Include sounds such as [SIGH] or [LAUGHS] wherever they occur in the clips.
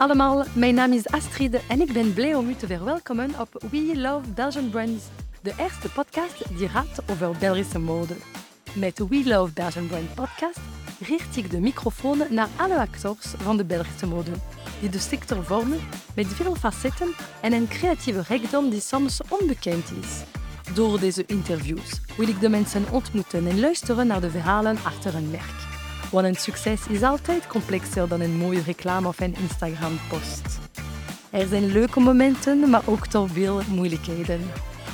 allemaal, mijn naam is Astrid en ik ben blij om u te verwelkomen op We Love Belgian Brands, de eerste podcast die gaat over Belgische mode. Met We Love Belgian Brand podcast richt ik de microfoon naar alle acteurs van de Belgische mode, die de sector vormen met veel facetten en een creatieve rijkdom die soms onbekend is. Door deze interviews wil ik de mensen ontmoeten en luisteren naar de verhalen achter een merk. Want een succes is altijd complexer dan een mooie reclame of een Instagram-post. Er zijn leuke momenten, maar ook toch veel moeilijkheden.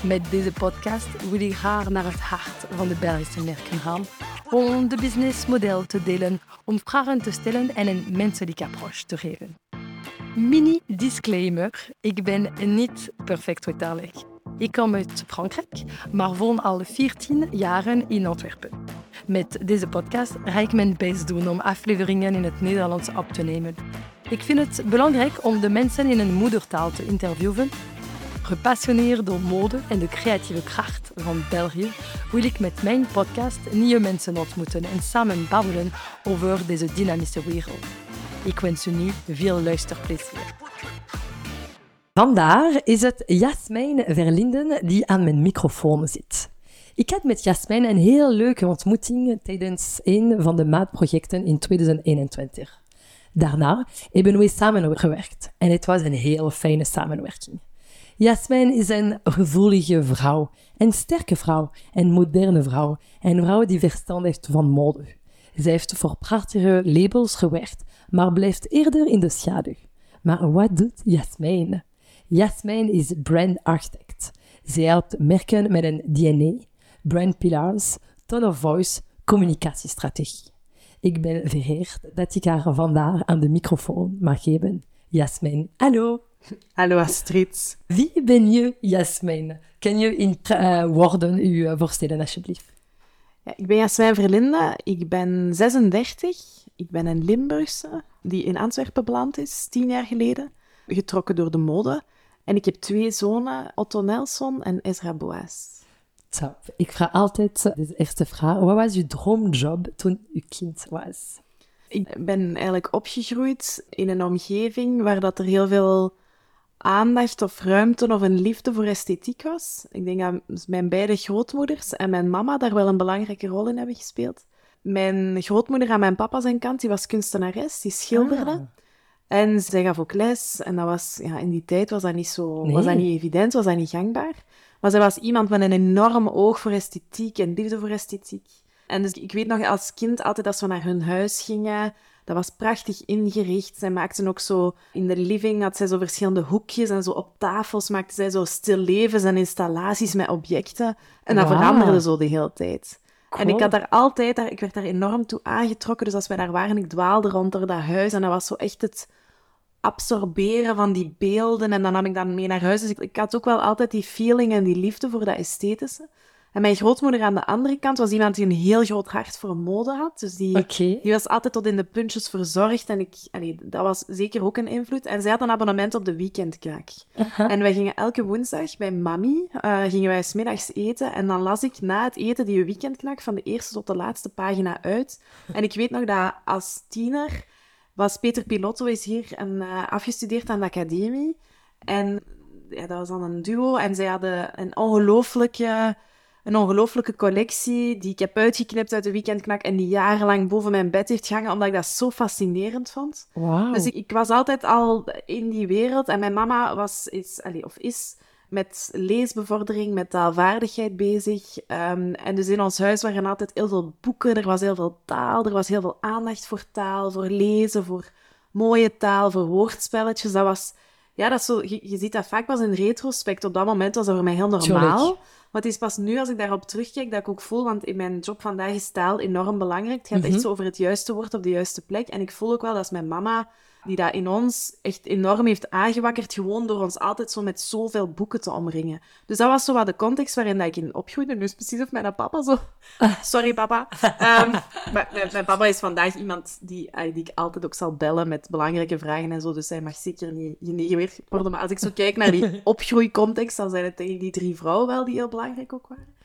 Met deze podcast wil ik graag naar het hart van de Belgische merken gaan om de businessmodel te delen, om vragen te stellen en een menselijke approach te geven. Mini disclaimer: ik ben niet perfect vertalig. Ik kom uit Frankrijk, maar woon al 14 jaren in Antwerpen. Met deze podcast ga ik mijn best doen om afleveringen in het Nederlands op te nemen. Ik vind het belangrijk om de mensen in hun moedertaal te interviewen. Gepassioneerd door mode en de creatieve kracht van België wil ik met mijn podcast nieuwe mensen ontmoeten en samen babbelen over deze dynamische wereld. Ik wens u nu veel luisterplezier. Vandaar is het Jasmijn Verlinden die aan mijn microfoon zit. Ik had met Jasmijn een heel leuke ontmoeting tijdens een van de maatprojecten in 2021. Daarna hebben we samengewerkt en het was een heel fijne samenwerking. Jasmijn is een gevoelige vrouw, een sterke vrouw, een moderne vrouw, een vrouw die verstand heeft van mode. Zij heeft voor prachtige labels gewerkt, maar blijft eerder in de schaduw. Maar wat doet Jasmijn? Jasmijn is brand architect. Zij helpt merken met een DNA, brand pillars, tone of voice, communicatiestrategie. Ik ben vereerd dat ik haar vandaag aan de microfoon mag geven. Jasmijn, hallo. Hallo Astrid. Wie ben je, Jasmijn? Kan je in uh, woorden u uh, voorstellen, alsjeblieft? Ja, ik ben Jasmijn Verlinde, ik ben 36. Ik ben een Limburgse die in Antwerpen beland is, tien jaar geleden. Getrokken door de mode. En ik heb twee zonen, Otto Nelson en Ezra Boas. Zo, ik vraag altijd de eerste vraag. Wat was je droomjob toen je kind was? Ik ben eigenlijk opgegroeid in een omgeving waar dat er heel veel aandacht of ruimte of een liefde voor esthetiek was. Ik denk dat mijn beide grootmoeders en mijn mama daar wel een belangrijke rol in hebben gespeeld. Mijn grootmoeder aan mijn papa zijn kant, die was kunstenares, die schilderde. Ah. En zij gaf ook les. En dat was, ja, in die tijd was dat niet zo, was dat niet evident, was dat niet gangbaar. Maar zij was iemand met een enorm oog voor esthetiek en liefde voor esthetiek. En dus ik weet nog als kind altijd als we naar hun huis gingen, dat was prachtig ingericht. Zij maakten ook zo, in de living had zij zo verschillende hoekjes en zo op tafels maakte zij zo stillevens en installaties met objecten. En dat veranderde zo de hele tijd. En ik had daar altijd, ik werd daar enorm toe aangetrokken. Dus als wij daar waren, ik dwaalde rond door dat huis. En dat was zo echt het absorberen van die beelden. En dan nam ik dat mee naar huis. Dus ik, ik had ook wel altijd die feeling en die liefde voor dat esthetische. En mijn grootmoeder aan de andere kant was iemand die een heel groot hart voor mode had. Dus die, die was altijd tot in de puntjes verzorgd. En ik, allee, dat was zeker ook een invloed. En zij had een abonnement op de weekendkraak. En wij gingen elke woensdag bij mami, uh, gingen wij smiddags eten. En dan las ik na het eten die weekendknak van de eerste tot de laatste pagina uit. En ik weet nog dat als tiener was Peter Pilotto is hier en, uh, afgestudeerd aan de academie. En ja, dat was dan een duo. En zij hadden een ongelooflijke een ongelooflijke collectie die ik heb uitgeknipt uit de weekendknak en die jarenlang boven mijn bed heeft gehangen, omdat ik dat zo fascinerend vond. Wow. Dus ik, ik, was altijd al in die wereld en mijn mama was, is, allez, of is met leesbevordering, met taalvaardigheid bezig. Um, en dus in ons huis waren altijd heel veel boeken, er was heel veel taal, er was heel veel aandacht voor taal, voor lezen, voor mooie taal, voor woordspelletjes. Dat was, ja, dat is zo, je, je ziet dat vaak pas in retrospect. Op dat moment was dat voor mij heel normaal. Maar het is pas nu, als ik daarop terugkijk, dat ik ook voel, want in mijn job vandaag is taal enorm belangrijk. Het gaat echt mhm. zo over het juiste woord op de juiste plek. En ik voel ook wel dat mijn mama die dat in ons echt enorm heeft aangewakkerd, gewoon door ons altijd zo met zoveel boeken te omringen. Dus dat was zo wat de context waarin dat ik in opgroeide. Dus precies of mijn papa zo... Sorry, papa. Um, maar mijn, papa is vandaag iemand die, die ik altijd ook zal bellen met belangrijke vragen en zo, dus hij mag zeker niet genegeerd worden. Maar als ik zo kijk naar die [LAUGHS] opgroeicontext, dan zijn het ik die drie vrouwen wel die heel belangrijk ook waren.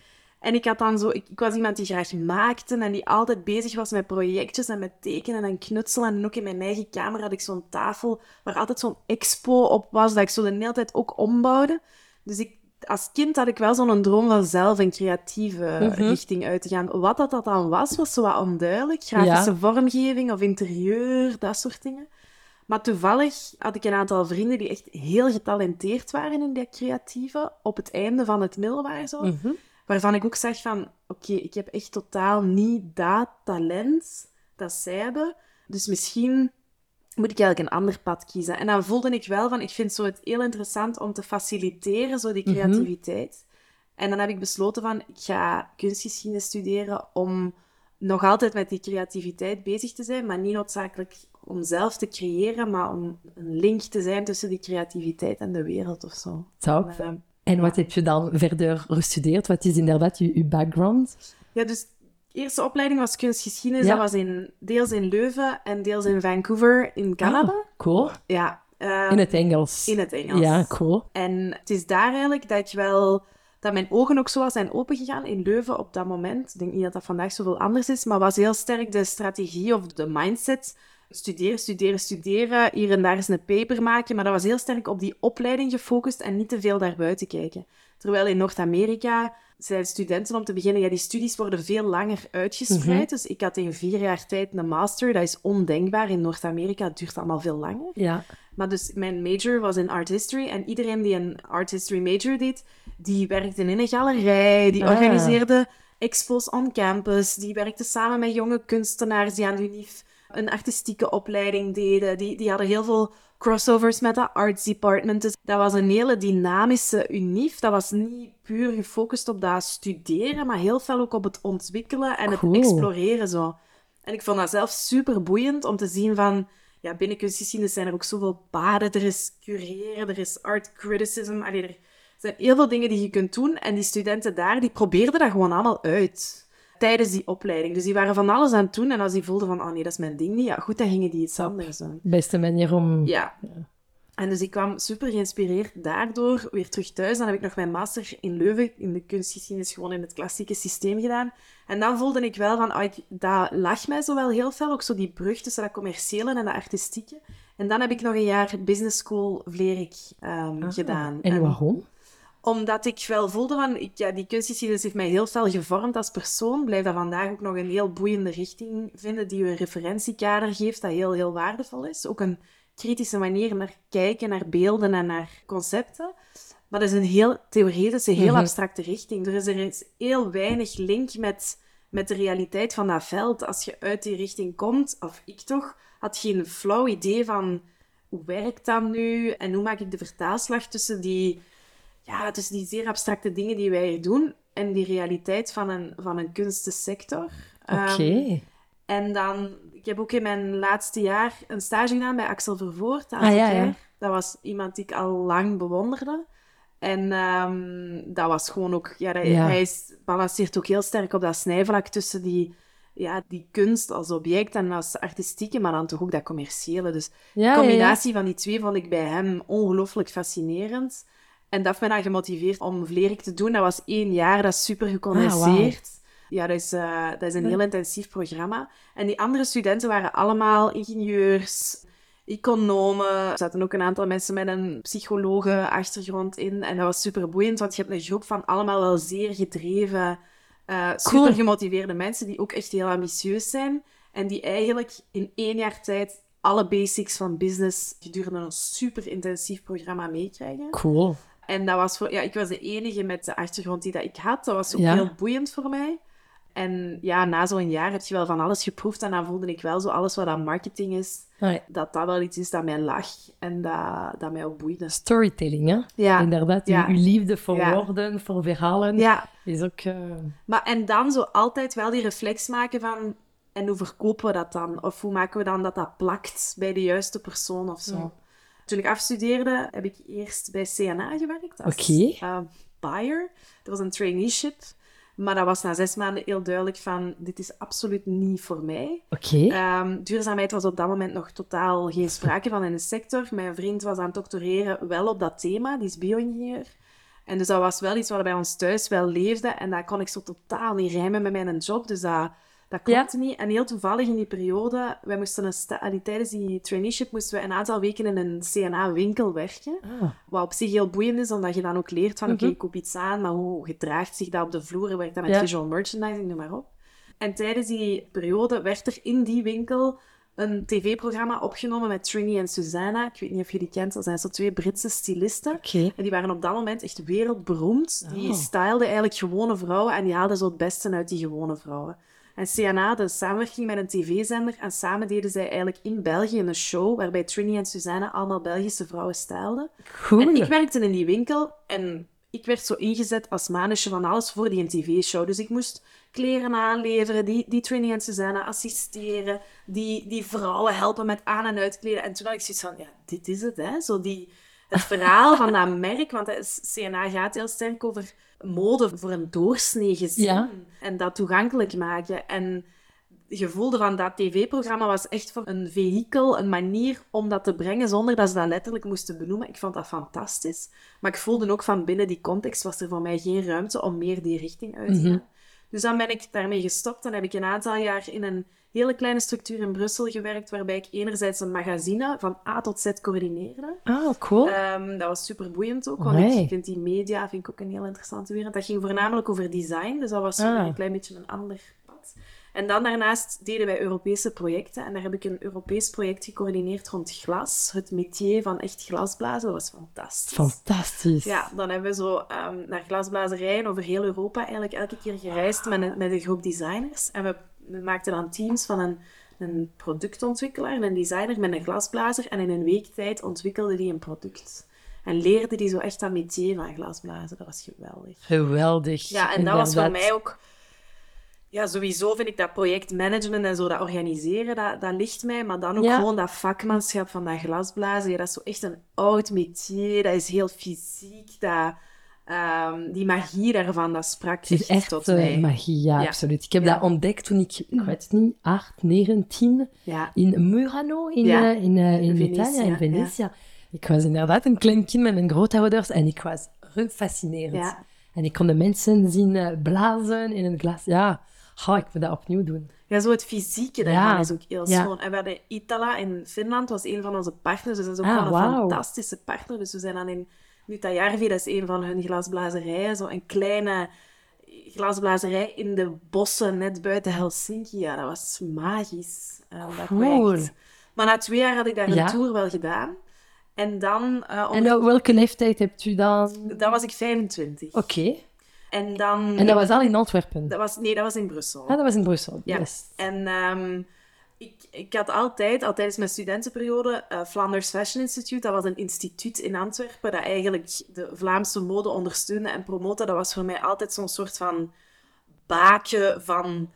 En ik had dan zo, ik, ik was iemand die graag maakte en die altijd bezig was met projectjes en met tekenen en knutselen. En ook in mijn eigen kamer had ik zo'n tafel waar altijd zo'n expo op was, dat ik zo de hele tijd ook ombouwde. Dus ik, als kind had ik wel zo'n droom van zelf een creatieve Mhm. richting uit te gaan. Wat dat, dat dan was, was zo wat onduidelijk. Grafische Ja. vormgeving of interieur, dat soort dingen. Maar toevallig had ik een aantal vrienden die echt heel getalenteerd waren in dat creatieve, op het einde van het middelbaar zo. Mhm. Waarvan ik ook zeg van, oké, ik heb echt totaal niet dat talent dat zij hebben. Dus misschien moet ik eigenlijk een ander pad kiezen. En dan voelde ik wel van, ik vind zo het heel interessant om te faciliteren, zo die Mhm. creativiteit. En dan heb ik besloten van, ik ga kunstgeschiedenis studeren om nog altijd met die creativiteit bezig te zijn, maar niet noodzakelijk om zelf te creëren, maar om een link te zijn tussen die creativiteit en de wereld of zo. Top. En wat heb je dan verder gestudeerd? Wat is inderdaad je, je background? Ja, dus de eerste opleiding was kunstgeschiedenis. Ja. Dat was in, deels in Leuven en deels in Vancouver in Canada. Ah, cool. Ja, In het Engels. in het Engels. Ja, cool. En het is daar eigenlijk dat ik wel... Dat mijn ogen ook zo zijn opengegaan in Leuven op dat moment. Ik denk niet dat dat vandaag zoveel anders is, maar was heel sterk de strategie of de mindset. Studeren, studeren, studeren. Hier en daar eens een paper maken. Maar dat was heel sterk op die opleiding gefocust en niet te veel daarbuiten kijken. Terwijl in Noord-Amerika zijn studenten om te beginnen, ja, die studies worden veel langer uitgespreid. Dus ik had in vier jaar tijd een master. Dat is ondenkbaar. In Noord-Amerika duurt allemaal veel langer. Ja. Maar dus mijn major was in art history. En iedereen die een art history major deed, die werkte in een galerij, die Ah. organiseerde expos on campus, die werkte samen met jonge kunstenaars die aan de UNIF een artistieke opleiding deden. Die, die hadden heel veel crossovers met dat arts department. Dus dat was een hele dynamische UNIF. Dat was niet puur gefocust op dat studeren, maar heel veel ook op het ontwikkelen en Cool. het exploreren zo. En ik vond dat zelf super boeiend om te zien van... Ja, binnen kunstgeschiedenis zijn er ook zoveel paden. Er is cureren, er is art criticism. Allee, er zijn heel veel dingen die je kunt doen. En die studenten daar, die probeerden dat gewoon allemaal uit. Tijdens die opleiding. Dus die waren van alles aan het doen. En als die voelden van, oh nee, dat is mijn ding niet. Ja, goed, dan gingen die iets anders doen. Beste manier om... Ja. En dus ik kwam super geïnspireerd daardoor weer terug thuis. Dan heb ik nog mijn master in Leuven in de kunstgeschiedenis gewoon in het klassieke systeem gedaan. En dan voelde ik wel van, oh, ik, dat lag mij zo wel heel veel. Ook zo die brug tussen dat commerciële en dat artistieke. En dan heb ik nog een jaar business school Vlerik ehm, Ah, gedaan. En waarom? Omdat ik wel voelde van, ik, ja, die kunstgeschiedenis heeft mij heel veel gevormd als persoon. Blijf dat vandaag ook nog een heel boeiende richting vinden, die een referentiekader geeft dat heel, heel waardevol is. Ook een kritische manier naar kijken, naar beelden en naar concepten. Maar dat is een heel theoretische, heel Mhm. abstracte richting. Er is, er is heel weinig link met, met de realiteit van dat veld. Als je uit die richting komt, of ik toch, had geen flauw idee van hoe werkt dat nu en hoe maak ik de vertaalslag tussen die, ja, tussen die zeer abstracte dingen die wij hier doen en die realiteit van een, van een kunstensector. Oké. Ehm, en dan, ik heb ook in mijn laatste jaar een stage gedaan bij Axel Vervoort. Ah, ja, ja. Dat was iemand die ik al lang bewonderde. En ehm, dat was gewoon ook... Ja. Hij is, balanceert ook heel sterk op dat snijvlak tussen die, ja, die kunst als object en als artistieke, maar dan toch ook dat commerciële. Dus de ja. combinatie van die twee vond ik bij hem ongelooflijk fascinerend. En dat heeft mij dan gemotiveerd om Vlerik te doen. Dat was één jaar, dat is super gecondenseerd. Ja, dat is, eh, dat is een heel intensief programma. En die andere studenten waren allemaal ingenieurs, economen. Er zaten ook een aantal mensen met een psychologe-achtergrond in. En dat was super boeiend, want je hebt een groep van allemaal wel zeer gedreven, eh, Cool. super gemotiveerde mensen die ook echt heel ambitieus zijn. En die eigenlijk in één jaar tijd alle basics van business gedurende een super intensief programma meekrijgen. Cool. En dat was voor, ja, ik was de enige met de achtergrond die dat ik had. Dat was ook Ja. heel boeiend voor mij. En ja, na zo'n jaar heb je wel van alles geproefd. En dan voelde ik wel zo alles wat aan marketing is, dat dat wel iets is dat mij lag. En dat, dat mij ook boeide. Storytelling, hè? Ja. Inderdaad, Ja. uw, uw liefde voor Ja. woorden, voor verhalen, Ja, is ook... eh, maar en dan zo altijd wel die reflex maken van... En hoe verkopen we dat dan? Of hoe maken we dan dat dat plakt bij de juiste persoon of zo? Toen ik afstudeerde, heb ik eerst bij CNA gewerkt als eh, buyer. Dat was een traineeship. Maar dat was na zes maanden heel duidelijk van... Dit is absoluut niet voor mij. Oké. Ehm, duurzaamheid was op dat moment nog totaal geen sprake van in de sector. Mijn vriend was aan het doctoreren wel op dat thema, die is bio-ingenieur. En dus dat was wel iets wat bij ons thuis wel leefde. En dat kon ik zo totaal niet rijmen met mijn job. Dus dat, dat klopte niet. En heel toevallig in die periode, wij moesten een sta- tijdens die traineeship moesten we een aantal weken in een CNA-winkel werken. Ah. Wat op zich heel boeiend is, omdat je dan ook leert van, oké, Mhm. ik koop iets aan, maar hoe gedraagt zich dat op de vloer? Werkt dat met Ja. visual merchandising, noem maar op. En tijdens die periode werd er in die winkel een tv-programma opgenomen met Trini en Susanna. Ik weet niet of je die kent, dat zijn zo twee Britse stylisten. En die waren op dat moment echt wereldberoemd. Die Oh. styleden eigenlijk gewone vrouwen en die haalden zo het beste uit die gewone vrouwen. En CNA had een samenwerking met een tv-zender en samen deden zij eigenlijk in België een show waarbij Trini en Susanna allemaal Belgische vrouwen stylden. Cool. En ik werkte in die winkel en ik werd zo ingezet als manusje van alles voor die tv-show. Dus ik moest kleren aanleveren, die, die Trini en Susanna assisteren, die, die vrouwen helpen met aan- en uitkleden. En toen had ik zoiets van, ja, dit is het, hè. Zo die, het verhaal van dat merk, want CNA gaat heel sterk over mode voor een doorsnee gezin. Ja. En dat toegankelijk maken. En je voelde van dat tv-programma was echt voor een vehikel, een manier om dat te brengen zonder dat ze dat letterlijk moesten benoemen. Ik vond dat fantastisch. Maar ik voelde ook van binnen die context was er voor mij geen ruimte om meer die richting uit te gaan. Mhm. Dus dan ben ik daarmee gestopt. Dan heb ik een aantal jaar in een hele kleine structuur in Brussel gewerkt, waarbij ik enerzijds een magazine van A tot Z coördineerde. Ah, cool. Ehm, dat was super boeiend ook, want Amai. ik vind die media vind ik ook een heel interessante wereld. Dat ging voornamelijk over design, dus dat was Ah. een klein beetje een ander. En dan daarnaast deden wij Europese projecten en daar heb ik een Europees project gecoördineerd rond glas, het métier van echt glasblazen. Dat was fantastisch. Fantastisch. Ja, dan hebben we zo ehm, naar glasblazerijen over heel Europa eigenlijk elke keer gereisd met een, met een groep designers. En we, we maakten dan teams van een, een productontwikkelaar en een designer met een glasblazer. En in een week tijd ontwikkelde die een product. En leerde die zo echt dat métier van glasblazen. Dat was geweldig. Geweldig. Ja, en dat was voor mij ook... Ja, sowieso vind ik dat projectmanagement en zo, dat organiseren, dat, dat ligt mij. Maar dan ook Ja. gewoon dat vakmanschap van dat glasblazen. Ja, dat is zo echt een oud métier. Dat is heel fysiek. Dat, ehm, die magie daarvan, dat sprak is echt, echt tot eh, mij. magie, ja, Ja. absoluut. Ik heb dat ontdekt toen ik, ik weet het niet, 8, 9, 10, Ja, in Murano, in, eh, in, eh, in Venetië, Italië, in. Venetië. Ik was inderdaad een klein kind met mijn grootouders en ik was gefascineerd. Ja. En ik kon de mensen zien blazen in een glas. Ja, oh, ik dat opnieuw doen. ja, zo het fysieke daarvan Ja. is ook heel Ja. schoon. En we hadden Itala in Finland, was een van onze partners. Dus dat is ook Ah, gewoon een fantastische partner. Dus we zijn dan in Nutajärvi, dat is een van hun glasblazerijen, zo een kleine glasblazerij in de bossen net buiten Helsinki. Ja, dat was magisch. eh, dat Cool. project. Maar na twee jaar had ik daar een tour wel gedaan. En dan... eh, om- En op welke leeftijd hebt u dan? Dan was ik 25. Oké. En dan... En dat was al in Antwerpen? dat was... Nee, dat was in Brussel. Ah, dat was in Brussel. Ja. Yes. En ehm, ik, ik had altijd, al tijdens mijn studentenperiode, eh, Flanders Fashion Institute. Dat was een instituut in Antwerpen dat eigenlijk de Vlaamse mode ondersteunde en promote. Dat was voor mij altijd zo'n soort van baakje van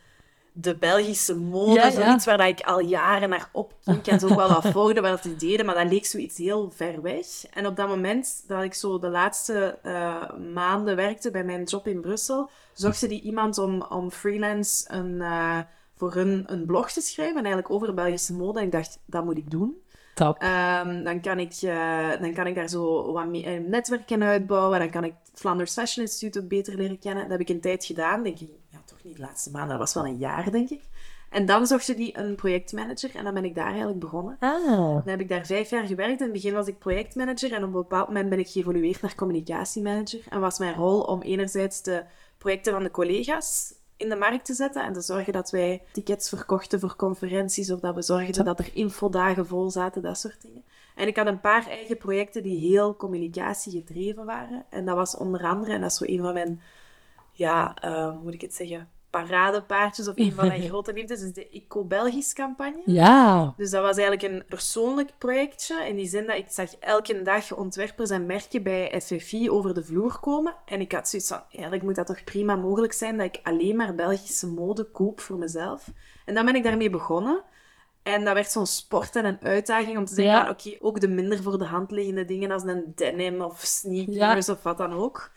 de Belgische mode. Ja, ja. Zoiets waar dat ik al jaren naar opkeek en zo ook wel wat volgde wat ze deden. Maar dat leek zoiets heel ver weg. En op dat moment dat ik zo de laatste eh, maanden werkte bij mijn job in Brussel, zochten die iemand om, om freelance een, eh, voor hun een blog te schrijven. En eigenlijk over Belgische mode. En ik dacht, dat moet ik doen. Ehm, dan, kan ik, eh, dan kan ik daar zo wat mee, een netwerk in uitbouwen. Dan kan ik het Flanders Fashion Institute ook beter leren kennen. Dat heb ik een tijd gedaan, denk ik. Niet de laatste maanden, dat was wel een jaar, denk ik. En dan zochten die een projectmanager en dan ben ik daar eigenlijk begonnen. Ah. Dan heb ik daar vijf jaar gewerkt. In het begin was ik projectmanager en op een bepaald moment ben ik geëvolueerd naar communicatiemanager. En was mijn rol om enerzijds de projecten van de collega's in de markt te zetten en te zorgen dat wij tickets verkochten voor conferenties of dat we zorgden dat er infodagen vol zaten, dat soort dingen. En ik had een paar eigen projecten die heel communicatie gedreven waren. En dat was onder andere, en dat is zo een van mijn, ja, eh, hoe moet ik het zeggen, paradepaardjes of een van mijn [LAUGHS] grote liefdes, is de Eco Belgisch campagne. Ja. Dus dat was eigenlijk een persoonlijk projectje. In die zin dat ik zag elke dag ontwerpers en merken bij FFI over de vloer komen. En ik had zoiets van, eigenlijk moet dat toch prima mogelijk zijn dat ik alleen maar Belgische mode koop voor mezelf. En dan ben ik daarmee begonnen. En dat werd zo'n sport en een uitdaging om te zeggen, Ja. van, oké, ook de minder voor de hand liggende dingen als een denim of sneakers of wat dan ook.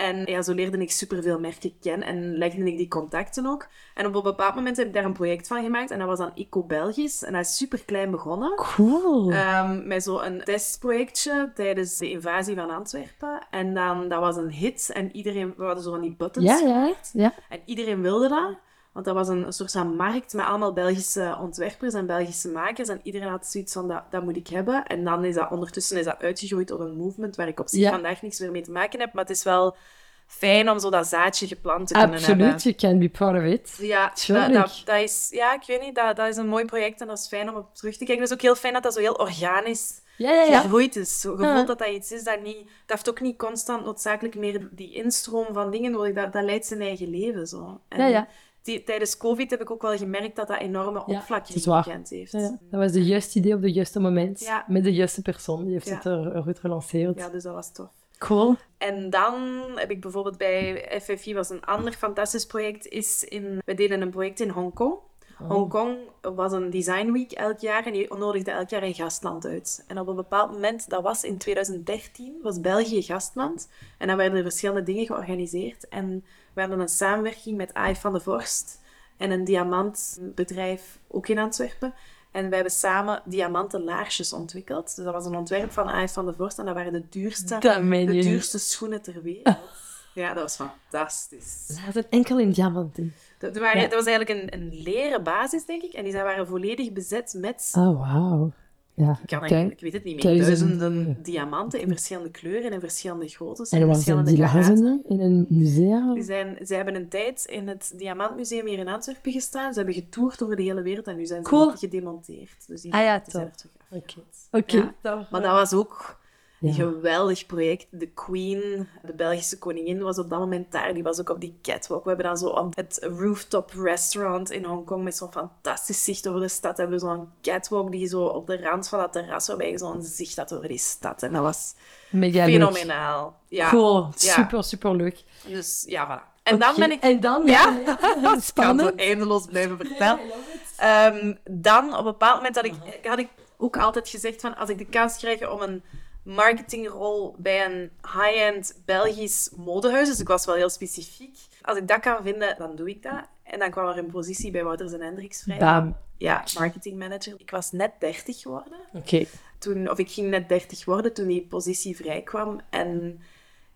En ja, zo leerde ik superveel merken kennen en legde ik die contacten ook. En op een bepaald moment heb ik daar een project van gemaakt. En dat was dan Ico Belgisch. En dat is super klein begonnen. Cool. Um, met zo'n testprojectje tijdens de invasie van Antwerpen. En dan, dat was een hit. En iedereen, we hadden zo van die buttons ja, ja, ja. En iedereen wilde dat. Want dat was een, soort van markt met allemaal Belgische ontwerpers en Belgische makers. En iedereen had zoiets van, dat, dat moet ik hebben. En dan is dat ondertussen is dat uitgegroeid tot een movement waar ik op zich vandaag niks meer mee te maken heb. Maar het is wel fijn om zo dat zaadje geplant te kunnen hebben. Absoluut, you can be proud of it. Ja, dat, dat, dat, is, ja, ik weet niet, dat, dat is een mooi project en dat is fijn om op terug te kijken. Het is ook heel fijn dat dat zo heel organisch ja, ja, ja. gegroeid is. Zo gevoeld dat dat iets is dat niet... Dat heeft ook niet constant noodzakelijk meer die instroom van dingen nodig. Dat, dat leidt zijn eigen leven, zo. En ja, ja. Tijdens COVID heb ik ook wel gemerkt dat dat enorme oppervlakte gekend heeft. Ja, dat was de juiste idee op het juiste moment. Met de juiste persoon. Die heeft het er goed gelanceerd. Ja, dus dat was tof. Cool. En dan heb ik bijvoorbeeld bij FFI, was een ander fantastisch project, is in, we deden een project in Hongkong. Oh. Hongkong was een design week elk jaar en die nodigde elk jaar een gastland uit. En op een bepaald moment, dat was in 2013, was België gastland. En dan werden er verschillende dingen georganiseerd. En we hadden een samenwerking met AI van de Vorst en een diamantbedrijf ook in Antwerpen. En wij hebben samen diamanten laarsjes ontwikkeld. Dus dat was een ontwerp van AI van de Vorst en dat waren de duurste, de duurste schoenen ter wereld. Ja, dat was fantastisch. Dat zat enkel in diamanten. Dat, waren, dat was eigenlijk een, een leren basis, denk ik. En die waren volledig bezet met... Oh, wauw. Ja, ik, kan ik weet het niet meer. Duizenden diamanten in verschillende kleuren en verschillende groottes. En, en waar zijn die lagen in een museum? Die zijn, ze hebben een tijd in het Diamantmuseum hier in Antwerpen gestaan. Ze hebben getoerd over de hele wereld en nu zijn ze cool. gedemonteerd. Dus die, ah ja, terug Oké. Ja. Maar dat was ook een geweldig project. De Queen, de Belgische koningin, was op dat moment daar. Die was ook op die catwalk. We hebben dan zo het rooftop restaurant in Hongkong met zo'n fantastisch zicht over de stad. Hebben we zo'n catwalk die zo op de rand van dat terras, waarbij je zo'n zicht had over die stad. En dat was Mega fenomenaal. Ja. Cool. Super, super leuk. Dus ja, voilà. En dan ben ik... En dan? [LAUGHS] Ja. Spannend. Ik kan zo eindeloos blijven vertellen. [LAUGHS] Um, dan, op een bepaald moment, had ik, had ik ook altijd gezegd van, als ik de kans krijg om een marketingrol bij een high-end Belgisch modehuis. Dus ik was wel heel specifiek. Als ik dat kan vinden, dan doe ik dat. En dan kwam er een positie bij Wouters en Hendricks vrij. Bam. Ja, marketingmanager. Ik was net 30 geworden. Oké. Toen, of ik ging net 30 worden toen die positie vrij kwam. En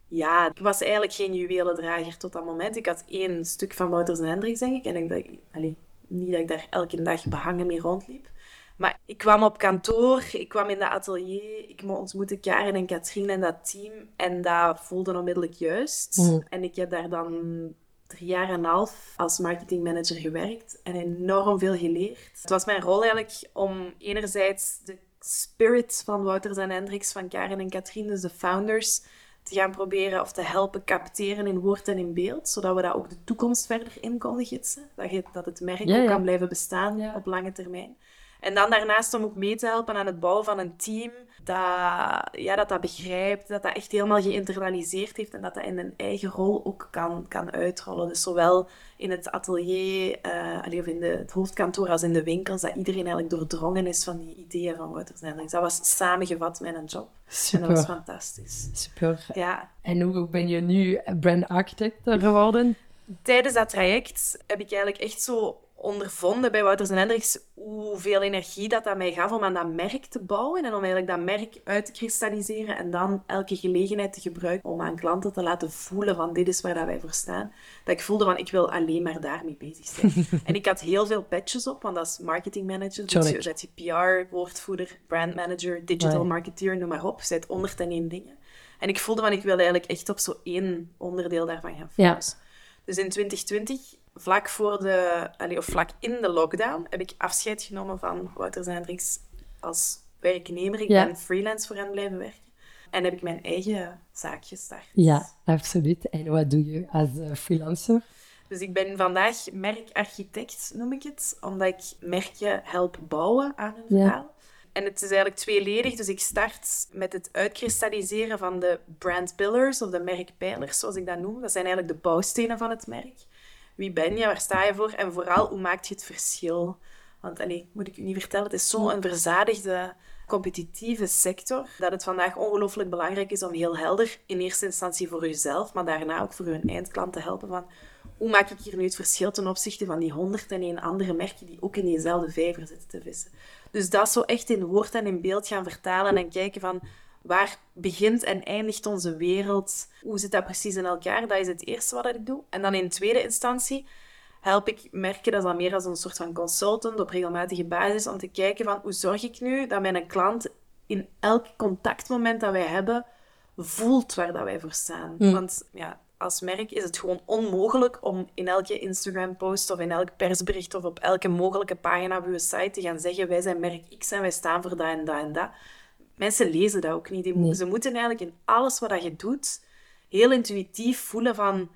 ja, ik was eigenlijk geen juwelendrager tot dat moment. Ik had één stuk van Wouters en Hendricks, denk ik. En ik dacht, allez, niet dat ik daar elke dag behangen mee rondliep. Maar ik kwam op kantoor, ik kwam in dat atelier, ik ontmoette Karen en Katrien en dat team. En dat voelde onmiddellijk juist. Mhm. En ik heb daar dan drie jaar en een half als marketingmanager gewerkt en enorm veel geleerd. Het was mijn rol eigenlijk om enerzijds de spirit van Wouters en Hendricks, van Karen en Katrien, dus de founders, te gaan proberen of te helpen capteren in woord en in beeld, zodat we dat ook de toekomst verder in konden gidsen. Dat, je, dat het merk ook kan blijven bestaan op lange termijn. En dan daarnaast om ook mee te helpen aan het bouwen van een team dat ja, dat, dat begrijpt, dat dat echt helemaal geïnternaliseerd heeft en dat dat in een eigen rol ook kan, kan uitrollen. Dus zowel in het atelier, uh, of in de, het hoofdkantoor als in de winkels, dat iedereen eigenlijk doordrongen is van die ideeën van Wouters Nederlands. Dat was samengevat mijn job. Super. En dat was fantastisch. Super. Ja. En hoe ben je nu brand architect geworden? Tijdens dat traject heb ik eigenlijk echt zo ondervonden bij Wouters en Hendricks hoeveel energie dat, dat mij gaf om aan dat merk te bouwen en om eigenlijk dat merk uit te kristalliseren en dan elke gelegenheid te gebruiken om aan klanten te laten voelen van dit is waar dat wij voor staan. Dat ik voelde van ik wil alleen maar daarmee bezig zijn. [LAUGHS] en ik had heel veel patches op, want als marketing manager dus je, zet je PR, woordvoerder, brand manager, digital marketeer, noem maar op. Zet 101 dingen. En ik voelde van ik wilde eigenlijk echt op zo één onderdeel daarvan gaan focussen. Dus in 2020 vlak voor de, allee, of vlak in de lockdown heb ik afscheid genomen van Wouter Hendricks als werknemer. Ik ben freelance voor hen blijven werken. En heb ik mijn eigen zaak gestart. Ja, absoluut. En wat doe je als uh, freelancer? Dus ik ben vandaag merkarchitect, noem ik het, omdat ik merken help bouwen aan een verhaal. En het is eigenlijk tweeledig. Dus ik start met het uitkristalliseren van de brand pillars, of de merkpijlers, zoals ik dat noem. Dat zijn eigenlijk de bouwstenen van het merk. Wie ben je? Waar sta je voor? En vooral, hoe maak je het verschil? Want, allee, moet ik u niet vertellen, het is zo'n verzadigde competitieve sector, dat het vandaag ongelooflijk belangrijk is om heel helder, in eerste instantie voor jezelf, maar daarna ook voor je eindklant te helpen van hoe maak ik hier nu het verschil ten opzichte van die 101 andere merken die ook in diezelfde vijver zitten te vissen. Dus dat zo echt in woord en in beeld gaan vertalen en kijken van waar begint en eindigt onze wereld? Hoe zit dat precies in elkaar? Dat is het eerste wat ik doe. En dan in tweede instantie help ik merken, dat is dan meer als een soort van consultant op regelmatige basis, om te kijken van hoe zorg ik nu dat mijn klant in elk contactmoment dat wij hebben, voelt waar dat wij voor staan. Mm. Want ja, als merk is het gewoon onmogelijk om in elke Instagram-post of in elk persbericht of op elke mogelijke pagina op uw site te gaan zeggen wij zijn merk X en wij staan voor dat en dat en dat. Mensen lezen dat ook niet. Die mo- Nee. Ze moeten eigenlijk in alles wat je doet heel intuïtief voelen van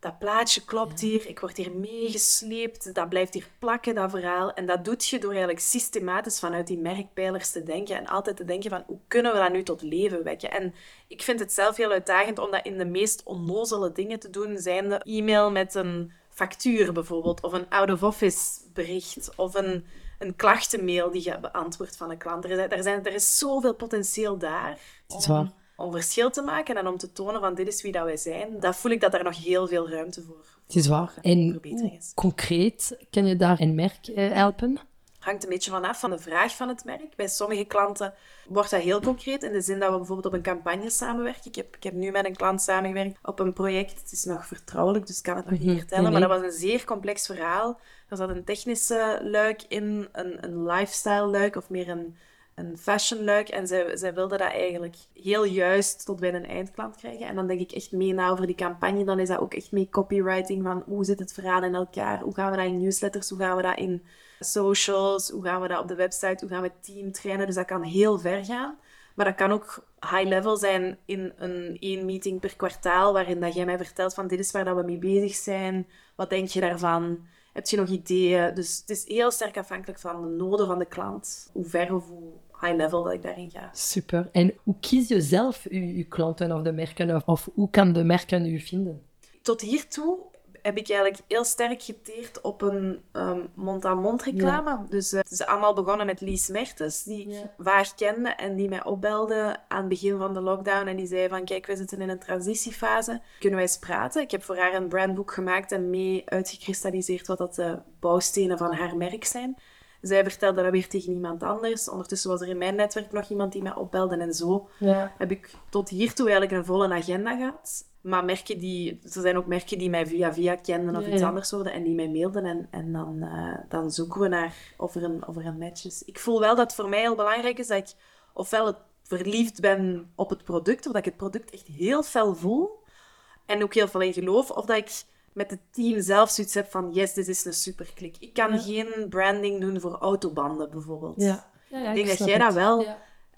dat plaatje klopt hier, ik word hier meegesleept, dat blijft hier plakken, dat verhaal. En dat doet je door eigenlijk systematisch vanuit die merkpijlers te denken en altijd te denken van hoe kunnen we dat nu tot leven wekken. En ik vind het zelf heel uitdagend om dat in de meest onnozele dingen te doen, zijn de e-mail met een factuur bijvoorbeeld, of een out-of-office bericht, of een, een klachtenmail die je beantwoordt van een klant. Er is, er, zijn, er is zoveel potentieel daar om verschil te maken en om te tonen van dit is wie dat wij zijn. Dat voel ik dat er nog heel veel ruimte voor Het is waar. En concreet kan je daar een merk eh, helpen? Hangt een beetje vanaf van de vraag van het merk. Bij sommige klanten wordt dat heel concreet, in de zin dat we bijvoorbeeld op een campagne samenwerken. Ik heb, ik heb nu met een klant samengewerkt op een project. Het is nog vertrouwelijk, dus ik kan het nog niet Mhm, vertellen. nee, Maar dat was een zeer complex verhaal. Er zat een technische luik in, een, een lifestyle luik, of meer een, een fashion luik. En zij, zij wilden dat eigenlijk heel juist tot bij een eindklant krijgen. En dan denk ik echt mee na over die campagne. Dan is dat ook echt mee copywriting van hoe zit het verhaal in elkaar? Hoe gaan we dat in newsletters? Hoe gaan we dat in socials? Hoe gaan we dat op de website? Hoe gaan we het team trainen? Dus dat kan heel ver gaan. Maar dat kan ook high level zijn in een één meeting per kwartaal, waarin dat jij mij vertelt van dit is waar dat we mee bezig zijn. Wat denk je daarvan? Heb je nog ideeën? Dus het is heel sterk afhankelijk van de noden van de klant. Hoe ver of hoe high level dat ik daarin ga. Super. En hoe kies je zelf je, je klanten of de merken? Of, of hoe kan de merken u vinden? Tot hiertoe heb ik eigenlijk heel sterk geteerd op een ehm, mond-aan-mond reclame. Dus eh, het is allemaal begonnen met Lies Mertens, die ik Ja. vaag kende en die mij opbelde aan het begin van de lockdown. En die zei van, kijk, we zitten in een transitiefase. Kunnen wij eens praten? Ik heb voor haar een brandboek gemaakt en mee uitgekristalliseerd wat dat de bouwstenen van haar merk zijn. Zij vertelde dat weer tegen iemand anders. Ondertussen was er in mijn netwerk nog iemand die mij opbelde. En zo Ja. heb ik tot hiertoe eigenlijk een volle agenda gehad. Maar merken die, er zijn ook merken die mij via via kenden of Ja, iets anders worden en die mij mailden. En, en dan, eh, dan zoeken we naar of er, een, of er een match is. Ik voel wel dat het voor mij heel belangrijk is dat ik ofwel het verliefd ben op het product, of dat ik het product echt heel fel voel en ook heel veel in geloof, of dat ik met het team zelf zoiets heb van yes, dit is een superklik. Ik kan Ja. geen branding doen voor autobanden bijvoorbeeld. Ja. Ja, ja, Ik denk dat jij het. dat wel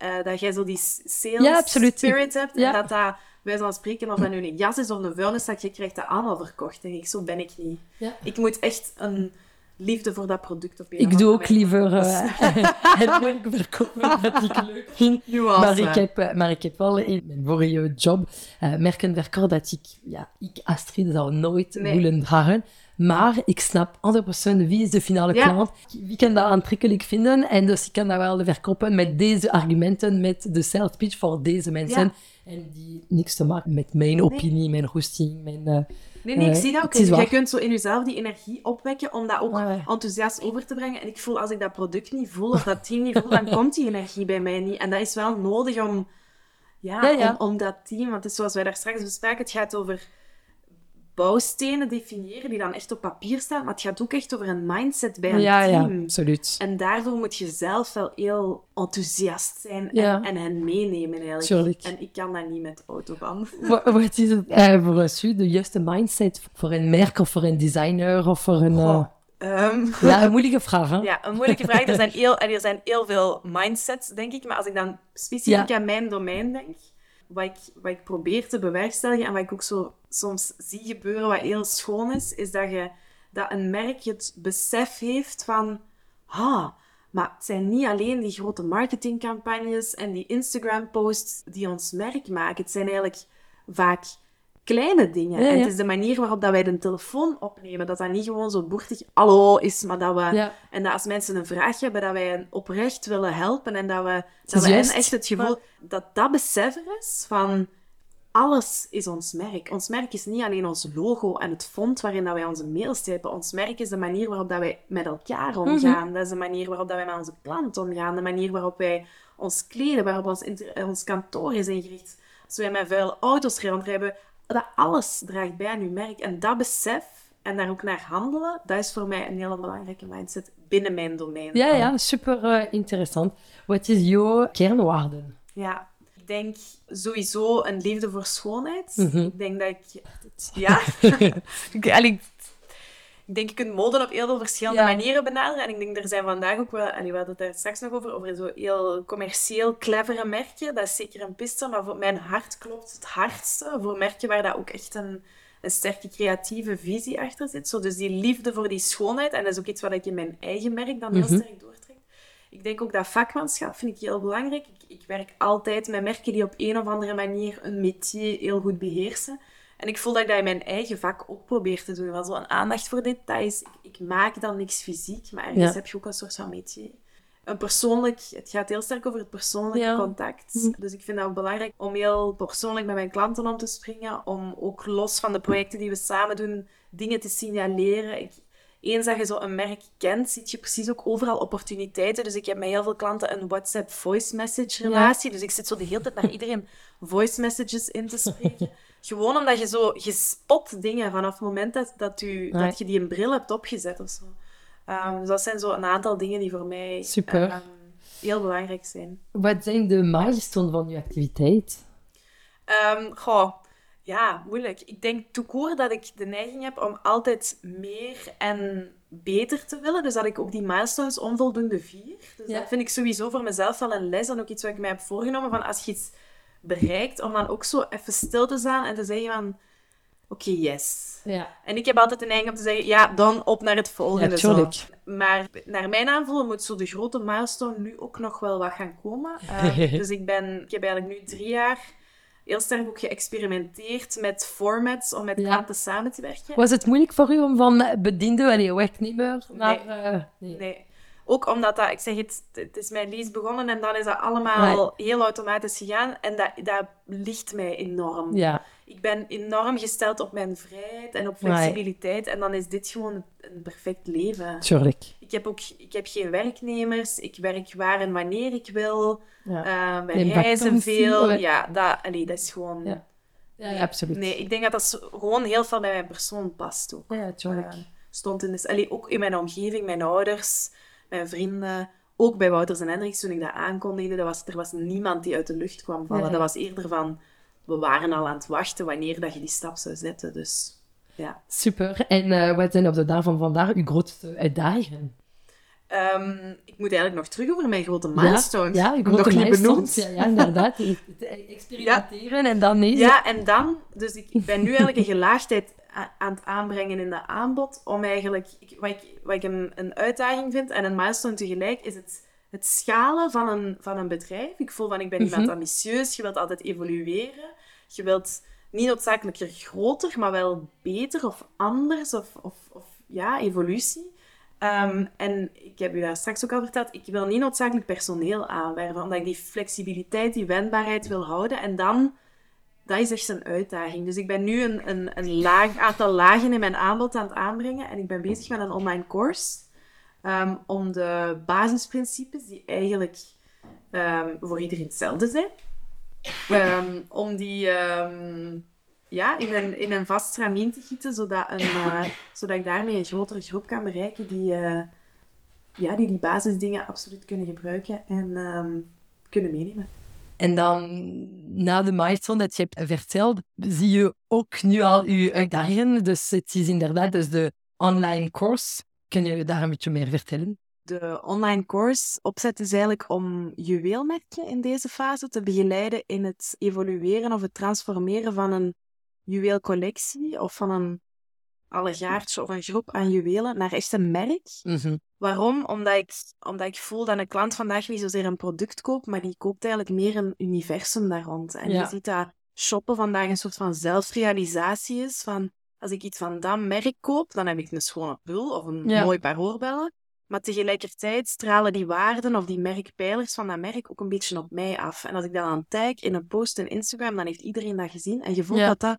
Eh, dat jij zo die sales Ja, spirit hebt. Ja. En dat dat, wij zullen spreken, of dat nu een jas is of een vuilniszak, je krijgt dat allemaal verkocht. Denk ik, zo ben ik niet. Ja. Ik moet echt een liefde voor dat product op een Ik doe ook liever uh, [LAUGHS] [LAUGHS] het werk verkopen dat ik leuk vind. Nuance. Maar ik, heb, eh, maar ik heb wel in mijn vorige job eh, merken verkocht dat ik, ja, ik Astrid zou nooit Nee. willen dragen. Maar ik snap 100% wie is de finale Ja. klant. Wie kan dat aantrekkelijk vinden? En dus ik kan dat wel verkopen met deze argumenten, met de sales pitch voor deze mensen. Ja. En die niks te maken met mijn opinie, mijn roesting, mijn... eh, Nee, nee, ik Eh, zie dat ook. Jij kunt zo in jezelf die energie opwekken om dat ook ja. enthousiast over te brengen. En ik voel, als ik dat product niet voel, of dat team niet voel, dan [LAUGHS] komt die energie bij mij niet. En dat is wel nodig om, ja, Ja, ja. Om, om dat team... Want het is zoals wij daar straks bespraken, het gaat over bouwstenen definiëren die dan echt op papier staan, maar het gaat ook echt over een mindset bij een ja, ja, team. absoluut. En daarvoor moet je zelf wel heel enthousiast zijn Ja. en, en hen meenemen eigenlijk. Tuurlijk. En ik kan dat niet met autoband. [LAUGHS] Wa- Wat is het eh, voor u de juiste mindset voor een merk of voor een designer of voor een... eh, ehm, Ja, een moeilijke vraag, hè? Ja, een moeilijke vraag. Er [LAUGHS] zijn heel, er zijn heel veel mindsets, denk ik. Maar als ik dan specifiek Ja. aan mijn domein denk, wat ik, probeer te bewerkstelligen en wat ik ook zo soms zie gebeuren, wat heel schoon is, is dat, je, dat een merk het besef heeft van... Ah, maar het zijn niet alleen die grote marketingcampagnes en die Instagram-posts die ons merk maken. Het zijn eigenlijk vaak kleine dingen. Ja, En het is de manier waarop dat wij de telefoon opnemen. Dat dat niet gewoon zo boertig hallo is, maar dat we... En dat als mensen een vraag hebben, dat wij hen oprecht willen helpen. En dat we, dat we hen echt het gevoel... Dat dat besef er is van... Alles is ons merk. Ons merk is niet alleen ons logo en het font waarin dat wij onze mails typen. Ons merk is de manier waarop dat wij met elkaar omgaan. Dat is de manier waarop dat wij met onze klant omgaan. De manier waarop wij ons kleden, waarop ons, inter- ons kantoor is ingericht. Als wij met vuile auto's rondrijden, dat alles draagt bij aan uw merk. En dat besef en daar ook naar handelen, dat is voor mij een hele belangrijke mindset binnen mijn domein. Ja, ja, super eh, interessant. Wat is jouw kernwaarden? Ja. Ik denk sowieso een liefde voor schoonheid. Mhm. Ik denk dat ik... Ja. [LAUGHS] [LAUGHS] ik, ik denk, je kunt mode op heel veel verschillende Ja. manieren benaderen. En ik denk, er zijn vandaag ook wel... Allee, we hadden het daar straks nog over, over zo heel commercieel clevere merken. Dat is zeker een piste, maar voor mijn hart klopt het hardste. Voor merken waar dat ook echt een, een sterke creatieve visie achter zit. Zo, dus die liefde voor die schoonheid. En dat is ook iets wat ik in mijn eigen merk dan heel Mhm. sterk doortrek. Ik denk ook dat vakmanschap vind ik heel belangrijk. Ik, ik werk altijd met merken die op een of andere manier een métier heel goed beheersen. En ik voel dat ik dat in mijn eigen vak ook probeer te doen. Wel een aandacht voor details. Ik, ik maak dan niks fysiek, maar ergens Ja. heb je ook een soort van métier. Een persoonlijk, het gaat heel sterk over het persoonlijke Ja. contact. Hm. Dus ik vind dat belangrijk om heel persoonlijk met mijn klanten om te springen. Om ook los van de projecten die we samen doen, dingen te signaleren. Ik, eens dat je zo een merk kent, ziet je precies ook overal opportuniteiten. Dus ik heb met heel veel klanten een WhatsApp voice message relatie. Dus ik zit zo de hele tijd naar iedereen voice messages in te spreken. [LAUGHS] Gewoon omdat je zo, je spot dingen vanaf het moment dat, dat, u, dat je die een bril hebt opgezet of zo. Ehm, dus dat zijn zo een aantal dingen die voor mij Super. ehm, heel belangrijk zijn. Wat zijn de milestones van je activiteit? Ehm, goh, ja, moeilijk. Ik denk toekoor dat ik de neiging heb om altijd meer en beter te willen. Dus dat ik ook die milestones onvoldoende vier. Dus Ja. dat vind ik sowieso voor mezelf wel een les. En ook iets wat ik mij heb voorgenomen. Van als je iets bereikt, om dan ook zo even stil te staan en te zeggen van... Oké, yes. Ja. En ik heb altijd de neiging om te zeggen, ja, dan op naar het volgende. Ja. Maar naar mijn aanvoelen moet zo de grote milestone nu ook nog wel wat gaan komen. [LAUGHS] Eh, dus ik, ben, ik heb eigenlijk nu drie jaar heel sterk ook geëxperimenteerd met formats om met Ja. klanten samen te werken. Was het moeilijk voor u om van bediende, allee, werknemer, naar... Nee. eh, nee. Nee. Ook omdat dat, ik zeg het, het is mijn lease begonnen en dan is dat allemaal heel automatisch gegaan. En dat, dat ligt mij enorm. Ja, Ik ben enorm gesteld op mijn vrijheid en op flexibiliteit. En dan is dit gewoon een, perfect leven. tuurlijk. Ik heb ook ik heb geen werknemers. Ik werk waar en wanneer ik wil. Ja. Eh, wij reizen veel. Ja, dat, allee, dat is gewoon... Ja. Ja, ja, absoluut. Nee, ik denk dat dat gewoon heel veel bij mijn persoon past ook. Ja, tuurlijk. Eh, stond in de, allee, ook in mijn omgeving, mijn ouders, mijn vrienden. Ook bij Wouters en Hendricks, toen ik dat aankondigde, dat was, er was niemand die uit de lucht kwam vallen. Nee. Dat was eerder van, we waren al aan het wachten wanneer dat je die stap zou zetten. Dus ja. Super. En eh, wat zijn op de dag van vandaag uw grootste uitdagingen? Ehm, ik moet eigenlijk nog terug over mijn grote milestones. Ja, ja uw Nog grote niet benoemd. Ja, ja, inderdaad. [LAUGHS] Experimenteren en dan nee. Ja, en dan, dus ik, ik ben nu eigenlijk een gelaagdheid aan het aanbrengen in de aanbod, om eigenlijk, wat ik, wat ik een, een uitdaging vind en een milestone tegelijk, is het, het schalen van een, van een bedrijf. Ik voel van, ik ben iemand Mhm. ambitieus, je wilt altijd evolueren, je wilt niet noodzakelijk groter, maar wel beter of anders, of, of, of ja, evolutie. Ehm, en ik heb u daar straks ook al verteld, ik wil niet noodzakelijk personeel aanwerven, omdat ik die flexibiliteit, die wendbaarheid wil houden. En dan, dat is echt een uitdaging. Dus ik ben nu een, een, een laag, aantal lagen in mijn aanbod aan het aanbrengen. En ik ben bezig met een online course ehm, om de basisprincipes, die eigenlijk ehm, voor iedereen hetzelfde zijn, ehm, om die ja, in, een, in een vast te gieten, zodat, een, eh, zodat ik daarmee een grotere groep kan bereiken die, eh, ja, die die basisdingen absoluut kunnen gebruiken en kunnen meenemen. En dan, na de milestone dat je hebt verteld, zie je ook nu al je uitdagingen. Dus het is inderdaad dus de online course. Kun je daar een beetje meer vertellen? De online course opzet is eigenlijk om juweelmerken in deze fase te begeleiden in het evolueren of het transformeren van een juweelcollectie of van een allegaartje of een groep aan juwelen naar echt een merk. Waarom? Omdat ik, omdat ik voel dat een klant vandaag niet zozeer een product koopt, maar die koopt eigenlijk meer een universum daar rond. En Ja. je ziet dat shoppen vandaag een soort van zelfrealisatie is. Van, als ik iets van dat merk koop, dan heb ik een schone pul of een Ja. mooi paar oorbellen. Maar tegelijkertijd stralen die waarden of die merkpijlers van dat merk ook een beetje op mij af. En als ik dat dan tag in een post in Instagram, dan heeft iedereen dat gezien. En je voelt Ja. dat dat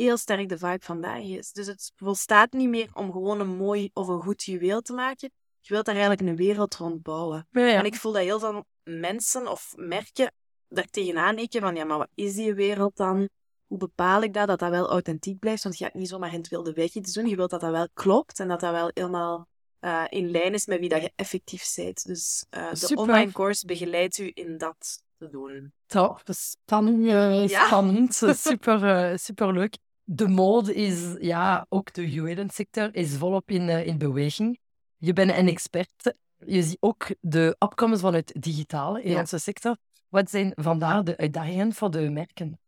heel sterk de vibe vandaag is. Dus het volstaat niet meer om gewoon een mooi of een goed juweel te maken. Je wilt daar eigenlijk een wereld rond bouwen. Ja, ja. En ik voel dat heel veel mensen of merken daar tegenaan hikken van, ja, maar wat is die wereld dan? Hoe bepaal ik dat, dat dat wel authentiek blijft? Want je gaat niet zomaar in het wilde weg iets doen. Je wilt dat dat wel klopt en dat dat wel helemaal eh, in lijn is met wie dat je effectief bent. Dus eh, de online course begeleidt u in dat te doen. Top, spannend, Ja. spannend. [LAUGHS] super, eh, super leuk. De mode is, ja, ook de juwelensector is volop in, eh, in beweging. Je bent een expert. Je ziet ook de opkomst van het digitale in Ja. onze sector. Wat zijn vandaar de uitdagingen voor de merken?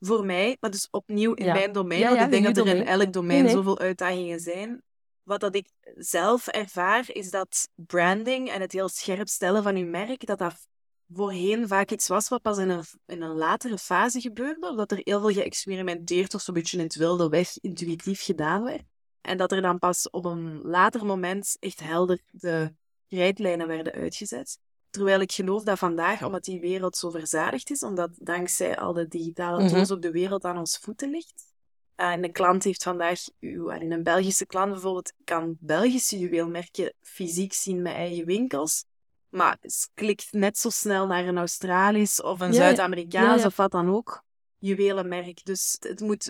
Voor mij, maar dus opnieuw in Ja. mijn domein, Ja, want ik denk dat er in elk domein Nee, nee. zoveel uitdagingen zijn. Wat dat ik zelf ervaar, is dat branding en het heel scherp stellen van je merk, dat dat voorheen vaak iets was wat pas in een, in een latere fase gebeurde, of dat er heel veel geëxperimenteerd of zo'n beetje in het wilde weg intuïtief gedaan werd. En dat er dan pas op een later moment echt helder de rijdlijnen werden uitgezet. Terwijl ik geloof dat vandaag, omdat die wereld zo verzadigd is, omdat dankzij al de digitale Mhm. tools ook de wereld aan ons voeten ligt. eh, en een klant heeft vandaag, uw, en een Belgische klant bijvoorbeeld, kan Belgische juweelmerken fysiek zien met eigen winkels. Maar klikt net zo snel naar een Australisch of een Ja. Zuid-Amerikaans Ja, of wat dan ook juwelenmerk. Dus het moet,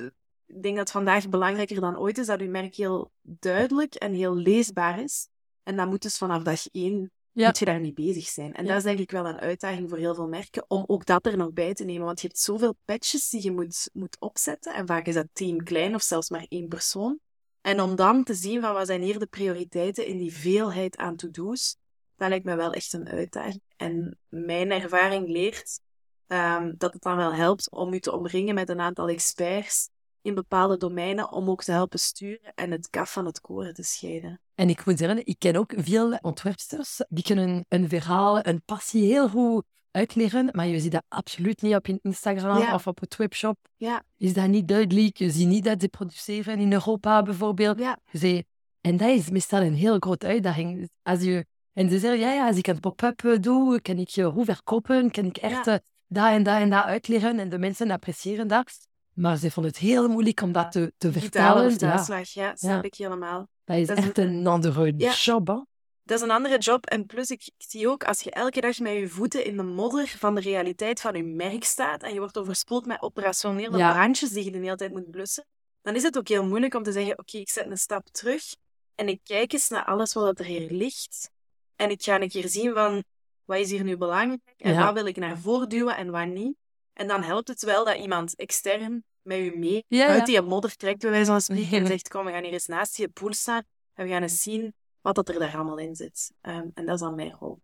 ik denk dat vandaag belangrijker dan ooit is dat uw merk heel duidelijk en heel leesbaar is. En dat moet dus vanaf dag één Ja. moet je daar niet bezig zijn. En Ja. dat is denk ik wel een uitdaging voor heel veel merken, om ook dat er nog bij te nemen. Want je hebt zoveel patches die je moet, moet opzetten. En vaak is dat team klein of zelfs maar één persoon. En om dan te zien van wat zijn hier de prioriteiten in die veelheid aan to-do's, dat lijkt me wel echt een uitdaging. En mijn ervaring leert ehm, dat het dan wel helpt om je te omringen met een aantal experts in bepaalde domeinen, om ook te helpen sturen en het kaf van het koren te scheiden. En ik moet zeggen, ik ken ook veel ontwerpsters die kunnen een verhaal, een passie heel goed uitleggen, maar je ziet dat absoluut niet op in Instagram Ja. of op het webshop. Ja, Is dat niet duidelijk? Je ziet niet dat ze produceren in Europa bijvoorbeeld. ja, en dat is meestal een heel grote uitdaging. Als je, en ze zeggen, ja, ja, als ik een pop-up eh, doe, kan ik je hoe verkopen, kan ik echt Ja. eh, dat en dat en dat uitleggen en de mensen appreciëren dat. Maar ze vonden het heel moeilijk om dat te, te vertalen. Ja, ja, snap Ja. ik helemaal. dat is Dat is echt een andere job. Hè? Dat is een andere job. En plus, ik, ik zie ook, als je elke dag met je voeten in de modder van de realiteit van je merk staat en je wordt overspoeld met operationele brandjes die je de hele tijd moet blussen, dan is het ook heel moeilijk om te zeggen, oké, ik zet een stap terug en ik kijk eens naar alles wat er hier ligt. En ik ga een keer zien van, wat is hier nu belangrijk en Ja. wat wil ik naar voren duwen en wat niet. En dan helpt het wel dat iemand extern met u mee Ja, uit die modder trekt, bij wijze van spreken, en zegt, kom, we gaan hier eens naast die poel staan en we gaan eens zien wat dat er daar allemaal in zit. Ehm, en dat is dan mijn rol.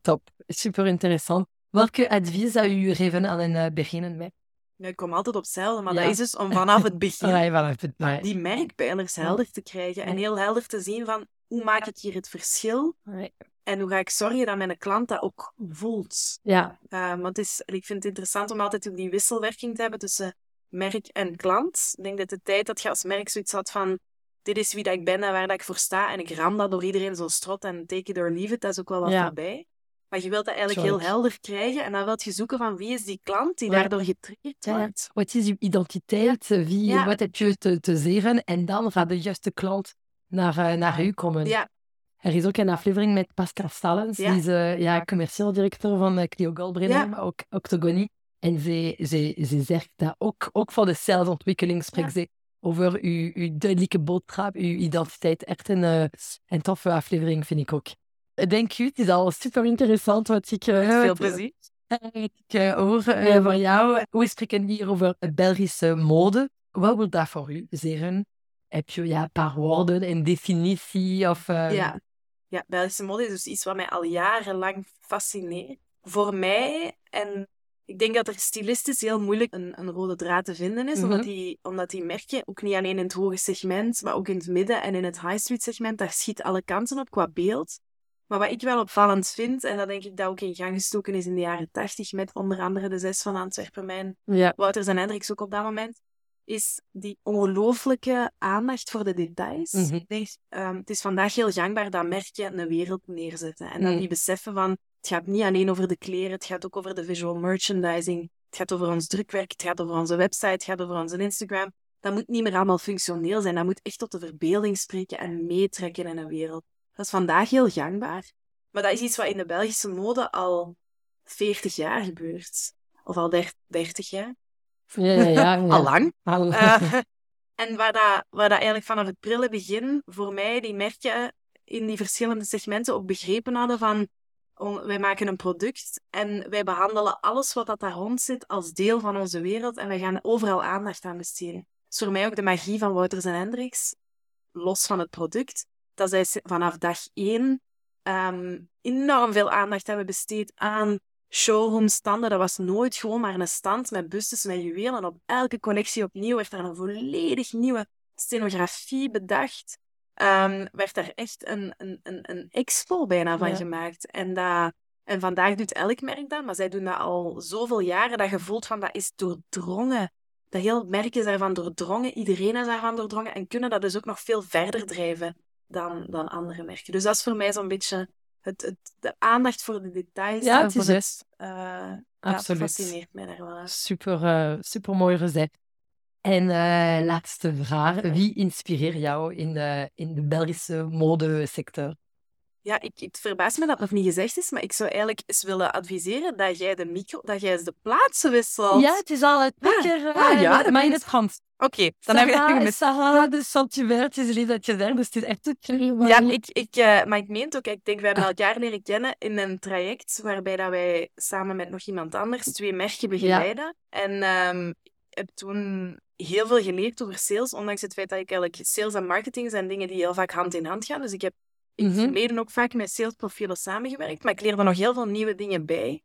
Top, super interessant. Welke advies zou u geven aan een uh, beginnend merk? Ik kom altijd op hetzelfde, maar Ja. dat is dus om vanaf het begin [LAUGHS] ja, vanaf het- die merkpijlers helder te krijgen en heel helder te zien van hoe maak ik hier het verschil en hoe ga ik zorgen dat mijn klant dat ook voelt. Ja, Ehm, want het is, ik vind het interessant om altijd ook die wisselwerking te hebben tussen merk en klant. Ik denk dat de tijd dat je als merk zoiets had van dit is wie dat ik ben en waar dat ik voor sta en ik ram dat door iedereen zo strot en take it or leave it, dat is ook wel wat Ja. voorbij. Maar je wilt dat eigenlijk heel helder krijgen en dan wil je zoeken van wie is die klant die Ja. daardoor getriggerd wordt. wat is uw identiteit? Wie. Wat heb je te, te zeggen? En dan gaat de juiste klant naar, eh, naar u komen. Ja, Er is ook een aflevering met Pascal Stallens, Ja. die is eh, ja, commercieel directeur van uh, Clio Goldbrenner, Ja. maar ook Octogony. En ze, ze, ze zegt dat ook, ook voor de salesontwikkeling spreekt ze over uw, uw duidelijke boodschap, uw identiteit. Echt een, eh, een toffe aflevering, vind ik ook. Denk u, het is al super interessant wat ik veel wat- plezier. ik hoor van jou. We spreken hier over Belgische mode. Wat wil dat voor u zeggen? Heb je ja, een paar woorden, een definitie? Of, Ja. Ja, Belgische mode is dus iets wat mij al jarenlang fascineert. Voor mij, en ik denk dat er stilistisch heel moeilijk een, een rode draad te vinden is, Mhm. omdat, die, omdat die merken, ook niet alleen in het hoge segment, maar ook in het midden en in het high street segment, daar schiet alle kanten op qua beeld. Maar wat ik wel opvallend vind, en dat denk ik dat ook in gang gestoken is in de jaren tachtig, met onder andere de zes van Antwerpen, mijn Ja. Wouters en Hendricks ook op dat moment, is die ongelooflijke aandacht voor de details. Mhm. Ik denk, ehm, het is vandaag heel gangbaar dat merken een wereld neerzetten. En dat Mm. die beseffen van, het gaat niet alleen over de kleren, het gaat ook over de visual merchandising, het gaat over ons drukwerk, het gaat over onze website, het gaat over onze Instagram. Dat moet niet meer allemaal functioneel zijn, dat moet echt tot de verbeelding spreken en meetrekken in een wereld. Dat is vandaag heel gangbaar. Maar dat is iets wat in de Belgische mode al 40 jaar gebeurt. Of al der- 30 jaar. Ja, ja, ja. ja. [LAUGHS] Al Eh, [LAUGHS] en waar dat, waar dat eigenlijk vanaf het prille begin voor mij die merken in die verschillende segmenten ook begrepen hadden van on- wij maken een product en wij behandelen alles wat dat daar rond zit als deel van onze wereld en wij gaan overal aandacht aan besteden. Dat is voor mij ook de magie van Wouters en Hendricks, los van het product, dat zij vanaf dag één ehm, enorm veel aandacht hebben besteed aan showroomstanden. Dat was nooit gewoon maar een stand met bustes met juwelen. Op elke collectie opnieuw werd daar een volledig nieuwe scenografie bedacht. Ehm, werd daar echt een, een, een, een expo bijna van Ja. gemaakt. En, dat, en vandaag doet elk merk dat, maar zij doen dat al zoveel jaren dat je voelt van dat is doordrongen. Dat heel merk is daarvan doordrongen, iedereen is daarvan doordrongen en kunnen dat dus ook nog veel verder drijven dan, dan andere merken. Dus dat is voor mij zo'n beetje het, het, de aandacht voor de details. Ja, en voor het, ja, Absoluut. fascineert mij daar wel. Super, eh, super mooi gezegd. En eh, laatste vraag. Wie inspireert jou in de, in de Belgische modesector? Ja, ik, het verbaast me dat het nog niet gezegd is, maar ik zou eigenlijk eens willen adviseren dat jij de micro, dat jij eens de plaatsen wisselt. Ja, het is al het lekker, ah, eh, ja, maar- in het Frans. Oké, dan heb je het Sarah, gemist. Sarah de Sanctuaire, het is lief dat je daar, dus het is echt een. Ja, ik, ik, eh, maar ik meen het ook. Ik denk, we hebben elkaar leren kennen in een traject waarbij dat wij samen met nog iemand anders twee merken begeleiden. En ehm, ik heb toen heel veel geleerd over sales, ondanks het feit dat ik eigenlijk sales en marketing zijn dingen die heel vaak hand in hand gaan. Dus ik heb in het Mhm. verleden ook vaak met salesprofielen samengewerkt, maar ik leerde nog heel veel nieuwe dingen bij.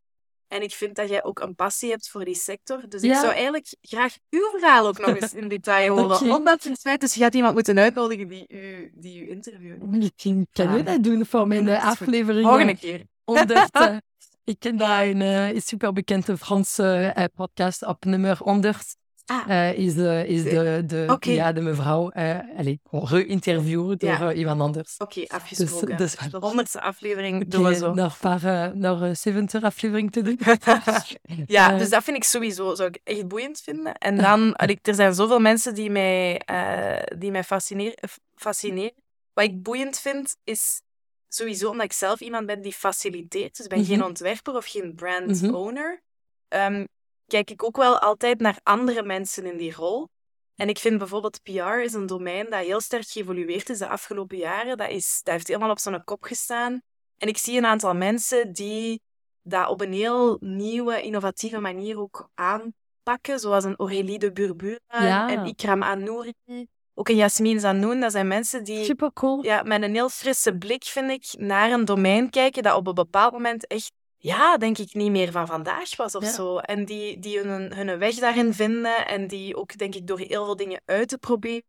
En ik vind dat jij ook een passie hebt voor die sector. Dus ik zou eigenlijk graag uw verhaal ook nog eens in detail [LAUGHS] horen. Oké. Omdat het feit, dus je gaat iemand moeten uitnodigen die u, die u interviewt. Misschien kan je dat doen voor mijn eh, aflevering. Volgende keer. [LAUGHS] 100. eh, [LAUGHS] ik ken daar een eh, super bekende Franse podcast op nummer 100. Ah. Eh, is de, is de, de, ja, de mevrouw uh, allez, door Ja. eh, iemand anders. Oké, afgesproken. Dus- de honderdste aflevering doen we zo. nog een paar, uh, nog een 70 aflevering te doen. [LAUGHS] ja, Eh, dus dat vind ik sowieso zou ik echt boeiend vinden. En dan, allee, er zijn zoveel mensen die mij, eh, die mij fascineren, eh, fascineren. Wat ik boeiend vind, is sowieso omdat ik zelf iemand ben die faciliteert. Dus ik ben Mhm. geen ontwerper of geen brand Mhm. owner. Ehm, kijk ik ook wel altijd naar andere mensen in die rol. En ik vind bijvoorbeeld PR is een domein dat heel sterk geëvolueerd is de afgelopen jaren. Dat, is, dat heeft helemaal op zijn kop gestaan. En ik zie een aantal mensen die dat op een heel nieuwe, innovatieve manier ook aanpakken. Zoals een Aurélie de Ja. en Ikram Anouri. Ook een Yasmin Zanoun. Dat zijn mensen die Super cool. ja, met een heel frisse blik, vind ik, naar een domein kijken dat op een bepaald moment echt, ja, denk ik, niet meer van vandaag was of Ja. zo. En die, die hun, hun weg daarin vinden en die ook, denk ik, door heel veel dingen uit te proberen,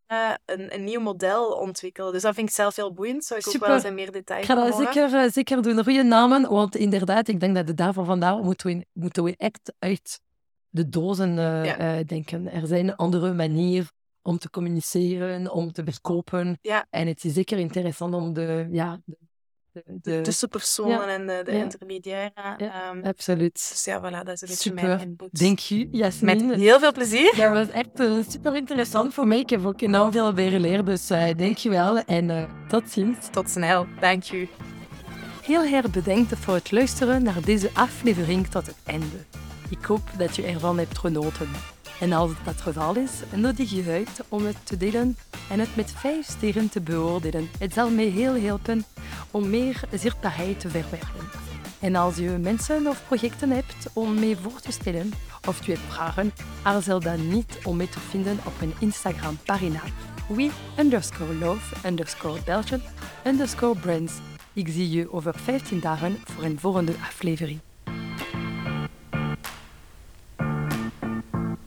een, een nieuw model ontwikkelen. Dus dat vind ik zelf heel boeiend. Zou ik ook wel eens in meer Ik detail ga dat zeker, eh, zeker doen. Goede namen, want inderdaad, ik denk dat de daarvan vandaar moeten we, moeten we echt uit de dozen eh, Ja. eh, denken. Er zijn andere manieren om te communiceren, om te verkopen. Ja. En het is zeker interessant om de... Ja, de, de, tussenpersonen Ja. en de, de Ja. intermediaire. Ja. ehm, absoluut. dus ja, voilà, dat is een beetje Super. mijn input. Dank je, Jasmin. Met heel veel plezier. Dat was echt eh, super interessant voor mij. Ik heb ook enorm veel weer geleerd, dus eh dank je wel en eh, tot ziens. Tot snel. Dank u. Heel erg bedankt voor het luisteren naar deze aflevering tot het einde. Ik hoop dat je ervan hebt genoten. En als dat het geval is, nodig je uit om het te delen en het met vijf sterren te beoordelen. Het zal mij heel helpen om meer zichtbaarheid te verwerven. En als je mensen of projecten hebt om mee voor te stellen of je hebt vragen, aarzel dan niet om mij te vinden op mijn Instagram-pagina we underscore love underscore underscore brands. Ik zie je over 15 dagen voor een volgende aflevering.